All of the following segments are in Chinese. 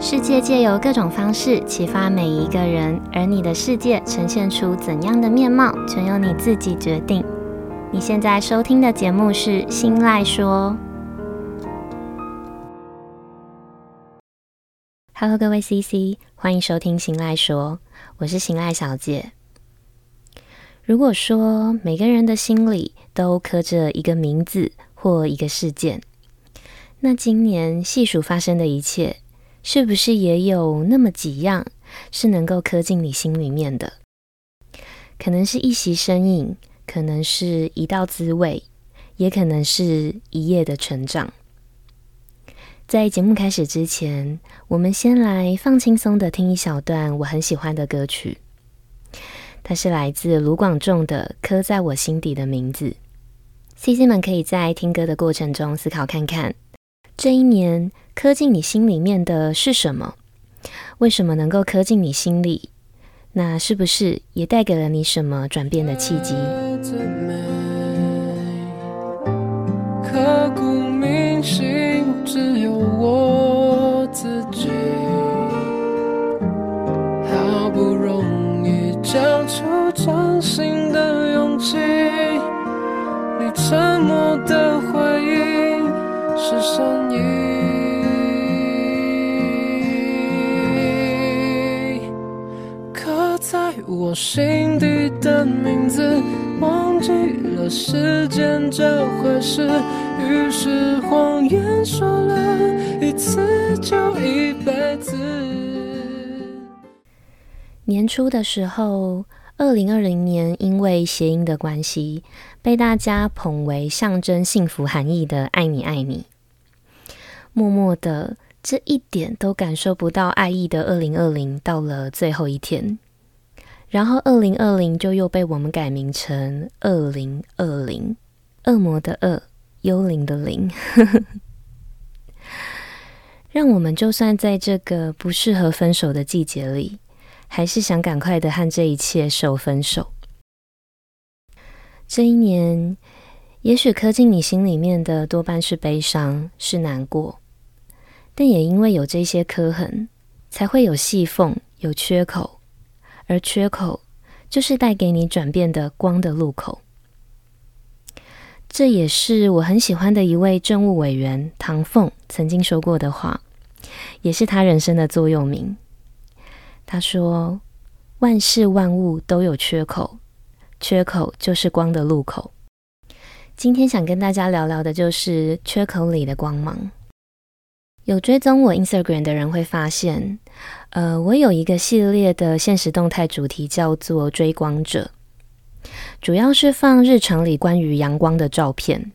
世界借由各种方式启发每一个人，而你的世界呈现出怎样的面貌，全由你自己决定。你现在收听的节目是《新赖说》。Hello，各位 CC，欢迎收听《新赖说》，我是新赖小姐。如果说每个人的心里都刻着一个名字或一个事件，那今年细数发生的一切，是不是也有那么几样是能够刻进你心里面的？可能是一袭身影，可能是一道滋味，也可能是一夜的成长。在节目开始之前，我们先来放轻松的听一小段我很喜欢的歌曲。它是来自卢广仲的《刻在我心底的名字》。CC 们可以在听歌的过程中思考看看，这一年刻进你心里面的是什么？为什么能够刻进你心里？那是不是也带给了你什么转变的契机？刻骨铭心，只有我自己。好不容易交出真心的勇气，你沉默的回应是善意。我心底的名字，忘记了时间这回事，于是谎言说了一次就一辈子。年初的时候，二零二零年因为谐音的关系，被大家捧为象征幸福含义的“爱你爱你”。默默的，这一点都感受不到爱意的二零二零，到了最后一天。然后，二零二零就又被我们改名成二零二零，恶魔的恶，幽灵的灵，让我们就算在这个不适合分手的季节里，还是想赶快的和这一切说分手。这一年，也许刻进你心里面的多半是悲伤，是难过，但也因为有这些刻痕，才会有细缝，有缺口。而缺口就是带给你转变的光的路口。这也是我很喜欢的一位政务委员唐凤曾经说过的话，也是他人生的座右铭。他说：“万事万物都有缺口，缺口就是光的路口。”今天想跟大家聊聊的就是缺口里的光芒。有追踪我 Instagram 的人会发现，呃，我有一个系列的现实动态主题叫做“追光者”，主要是放日常里关于阳光的照片。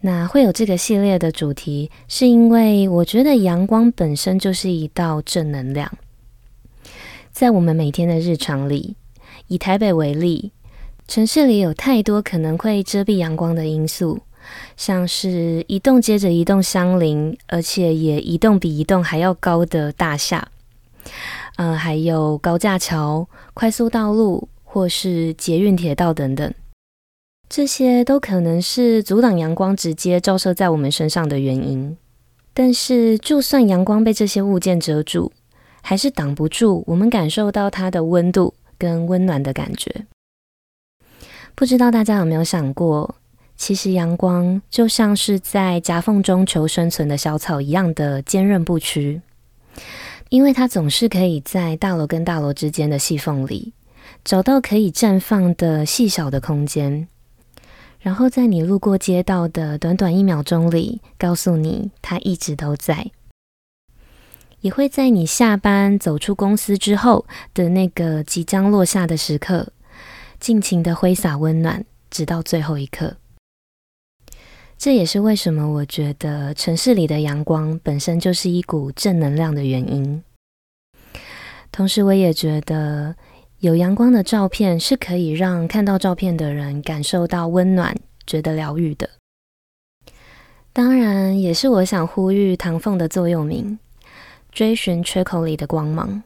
那会有这个系列的主题，是因为我觉得阳光本身就是一道正能量，在我们每天的日常里，以台北为例，城市里有太多可能会遮蔽阳光的因素。像是一栋接着一栋相邻，而且也一栋比一栋还要高的大厦，呃，还有高架桥、快速道路或是捷运铁道等等，这些都可能是阻挡阳光直接照射在我们身上的原因。但是，就算阳光被这些物件遮住，还是挡不住我们感受到它的温度跟温暖的感觉。不知道大家有没有想过？其实阳光就像是在夹缝中求生存的小草一样的坚韧不屈，因为它总是可以在大楼跟大楼之间的细缝里找到可以绽放的细小的空间，然后在你路过街道的短短一秒钟里，告诉你它一直都在，也会在你下班走出公司之后的那个即将落下的时刻，尽情的挥洒温暖，直到最后一刻。这也是为什么我觉得城市里的阳光本身就是一股正能量的原因。同时，我也觉得有阳光的照片是可以让看到照片的人感受到温暖，觉得疗愈的。当然，也是我想呼吁唐凤的座右铭：追寻缺口里的光芒。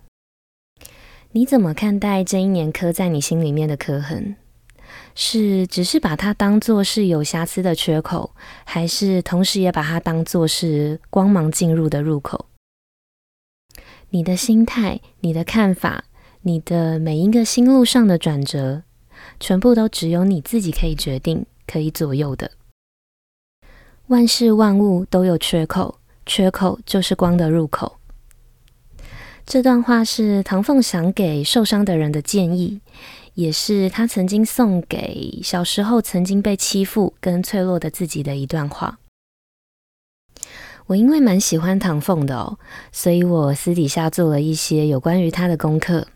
你怎么看待这一年刻在你心里面的刻痕？是只是把它当作是有瑕疵的缺口，还是同时也把它当作是光芒进入的入口？你的心态、你的看法、你的每一个心路上的转折，全部都只有你自己可以决定、可以左右的。万事万物都有缺口，缺口就是光的入口。这段话是唐凤想给受伤的人的建议，也是他曾经送给小时候曾经被欺负跟脆弱的自己的一段话。我因为蛮喜欢唐凤的哦，所以我私底下做了一些有关于他的功课。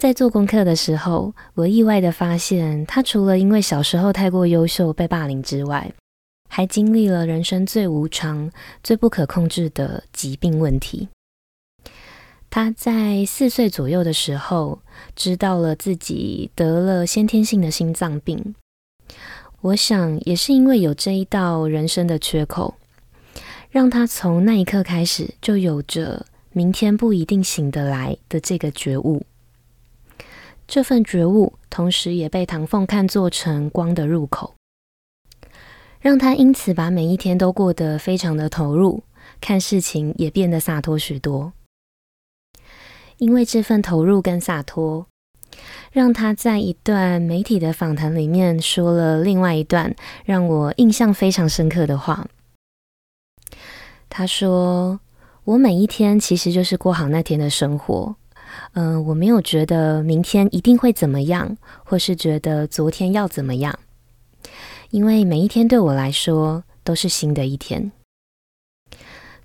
在做功课的时候，我意外的发现，他除了因为小时候太过优秀被霸凌之外，还经历了人生最无常、最不可控制的疾病问题。他在四岁左右的时候，知道了自己得了先天性的心脏病。我想，也是因为有这一道人生的缺口，让他从那一刻开始就有着明天不一定醒得来的这个觉悟。这份觉悟，同时也被唐凤看作成光的入口，让他因此把每一天都过得非常的投入，看事情也变得洒脱许多。因为这份投入跟洒脱，让他在一段媒体的访谈里面说了另外一段让我印象非常深刻的话。他说：“我每一天其实就是过好那天的生活，嗯、我没有觉得明天一定会怎么样，或是觉得昨天要怎么样，因为每一天对我来说都是新的一天。”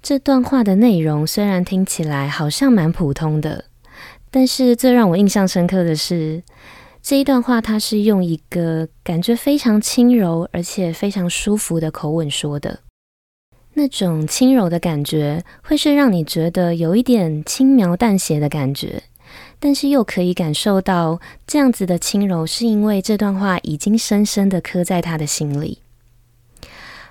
这段话的内容虽然听起来好像蛮普通的，但是最让我印象深刻的是这一段话，它是用一个感觉非常轻柔而且非常舒服的口吻说的。那种轻柔的感觉，会是让你觉得有一点轻描淡写的感觉，但是又可以感受到这样子的轻柔，是因为这段话已经深深的刻在他的心里，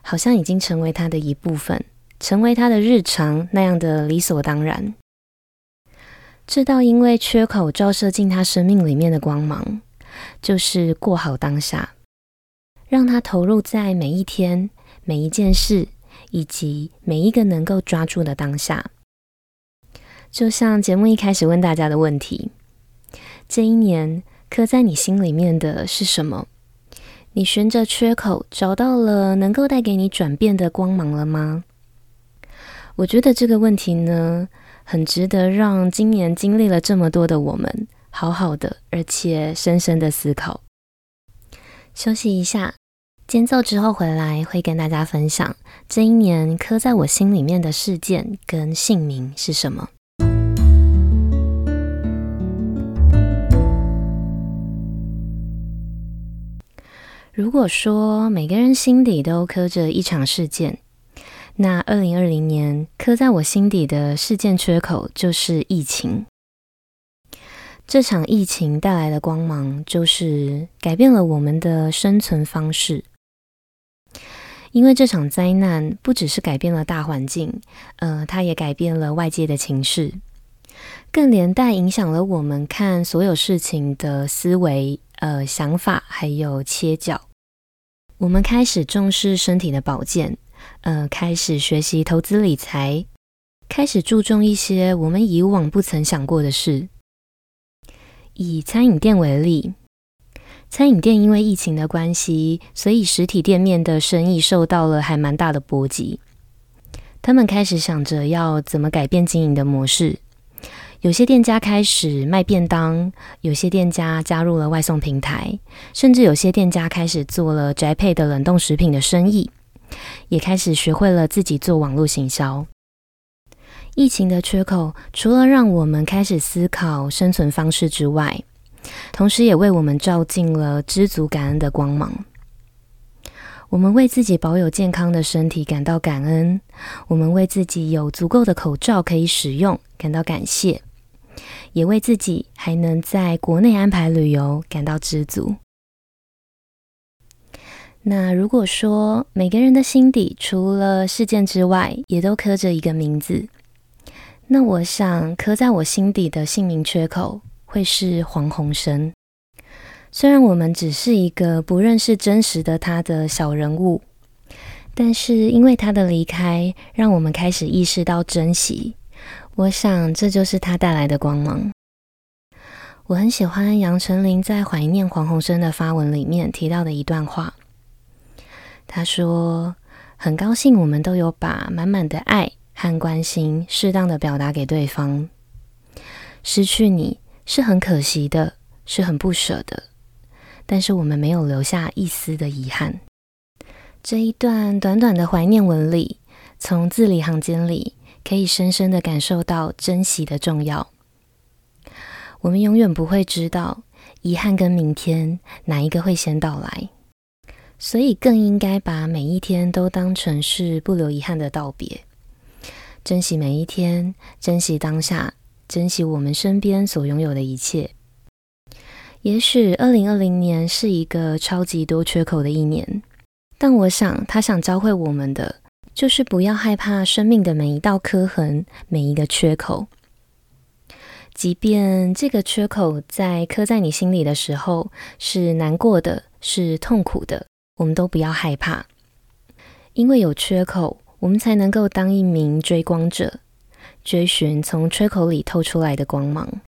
好像已经成为他的一部分。成为他的日常那样的理所当然，这道因为缺口照射进他生命里面的光芒，就是过好当下，让他投入在每一天、每一件事以及每一个能够抓住的当下。就像节目一开始问大家的问题：这一年刻在你心里面的是什么？你循着缺口找到了能够带给你转变的光芒了吗？我觉得这个问题呢，很值得让今年经历了这么多的我们，好好的而且深深的思考。休息一下，间奏之后回来会跟大家分享这一年刻在我心里面的事件跟姓名是什么。如果说每个人心底都刻着一场事件。那二零二零年刻在我心底的事件缺口就是疫情。这场疫情带来的光芒，就是改变了我们的生存方式。因为这场灾难不只是改变了大环境，呃，它也改变了外界的情势，更连带影响了我们看所有事情的思维、呃想法，还有切角。我们开始重视身体的保健。呃，开始学习投资理财，开始注重一些我们以往不曾想过的事。以餐饮店为例，餐饮店因为疫情的关系，所以实体店面的生意受到了还蛮大的波及。他们开始想着要怎么改变经营的模式。有些店家开始卖便当，有些店家加入了外送平台，甚至有些店家开始做了宅配的冷冻食品的生意。也开始学会了自己做网络行销。疫情的缺口，除了让我们开始思考生存方式之外，同时也为我们照进了知足感恩的光芒。我们为自己保有健康的身体感到感恩，我们为自己有足够的口罩可以使用感到感谢，也为自己还能在国内安排旅游感到知足。那如果说每个人的心底除了事件之外，也都刻着一个名字，那我想刻在我心底的姓名缺口会是黄鸿生。虽然我们只是一个不认识真实的他的小人物，但是因为他的离开，让我们开始意识到珍惜。我想这就是他带来的光芒。我很喜欢杨丞琳在怀念黄鸿生的发文里面提到的一段话。他说：“很高兴我们都有把满满的爱和关心适当的表达给对方。失去你是很可惜的，是很不舍的，但是我们没有留下一丝的遗憾。”这一段短短的怀念文里，从字里行间里，可以深深的感受到珍惜的重要。我们永远不会知道遗憾跟明天哪一个会先到来，所以更应该把每一天都当成是不留遗憾的道别，珍惜每一天，珍惜当下，珍惜我们身边所拥有的一切。也许二零二零年是一个超级多缺口的一年，但我想他想教会我们的，就是不要害怕生命的每一道刻痕，每一个缺口。即便这个缺口在刻在你心里的时候是难过的，是痛苦的，我们都不要害怕，因为有缺口，我们才能够当一名追光者，追寻从缺口里透出来的光芒。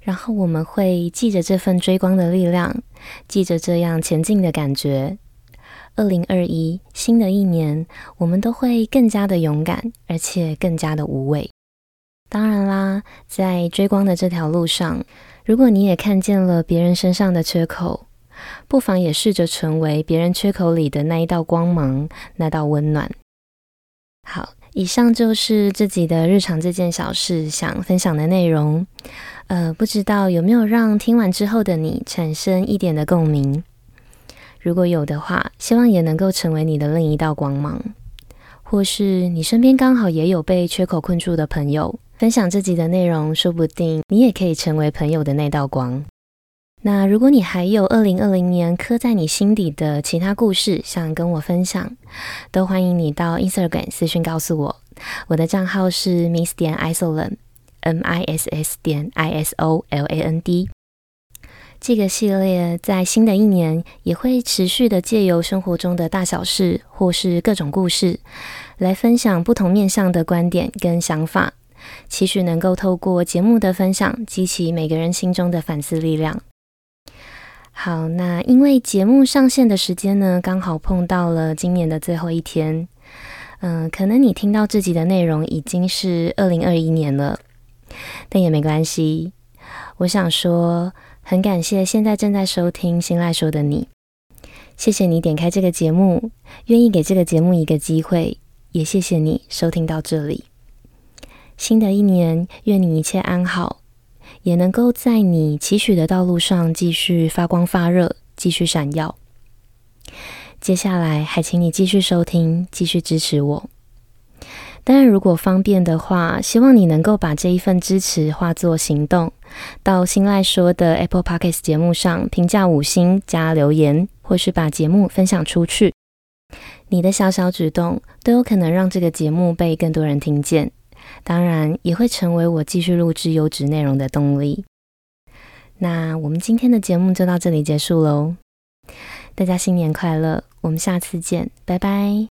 然后我们会记着这份追光的力量，记着这样前进的感觉。二零二一，新的一年，我们都会更加的勇敢，而且更加的无畏。当然啦，在追光的这条路上，如果你也看见了别人身上的缺口，不妨也试着成为别人缺口里的那一道光芒，那道温暖。好，以上就是这集的日常这件小事想分享的内容。呃，不知道有没有让听完之后的你产生一点的共鸣？如果有的话，希望也能够成为你的另一道光芒，或是你身边刚好也有被缺口困住的朋友。分享这集的内容，说不定你也可以成为朋友的那道光。那如果你还有二零二零年刻在你心底的其他故事想跟我分享，都欢迎你到 Instagram 私讯告诉我。我的账号是 Miss 点 Isoland，M I S S 点 I S O L A N D。这个系列在新的一年也会持续的借由生活中的大小事或是各种故事，来分享不同面向的观点跟想法。期许能够透过节目的分享，激起每个人心中的反思力量。好，那因为节目上线的时间呢，刚好碰到了今年的最后一天。嗯、可能你听到这集的内容已经是二零二一年了，但也没关系。我想说，很感谢现在正在收听新赖说的你，谢谢你点开这个节目，愿意给这个节目一个机会，也谢谢你收听到这里。新的一年，愿你一切安好，也能够在你期许的道路上继续发光发热，继续闪耀。接下来，还请你继续收听，继续支持我。当然，如果方便的话，希望你能够把这一份支持化作行动，到新赖说的 Apple Podcast 节目上评价五星加留言，或是把节目分享出去。你的小小举动都有可能让这个节目被更多人听见。当然也会成为我继续录制优质内容的动力。那我们今天的节目就到这里结束喽，大家新年快乐，我们下次见，拜拜。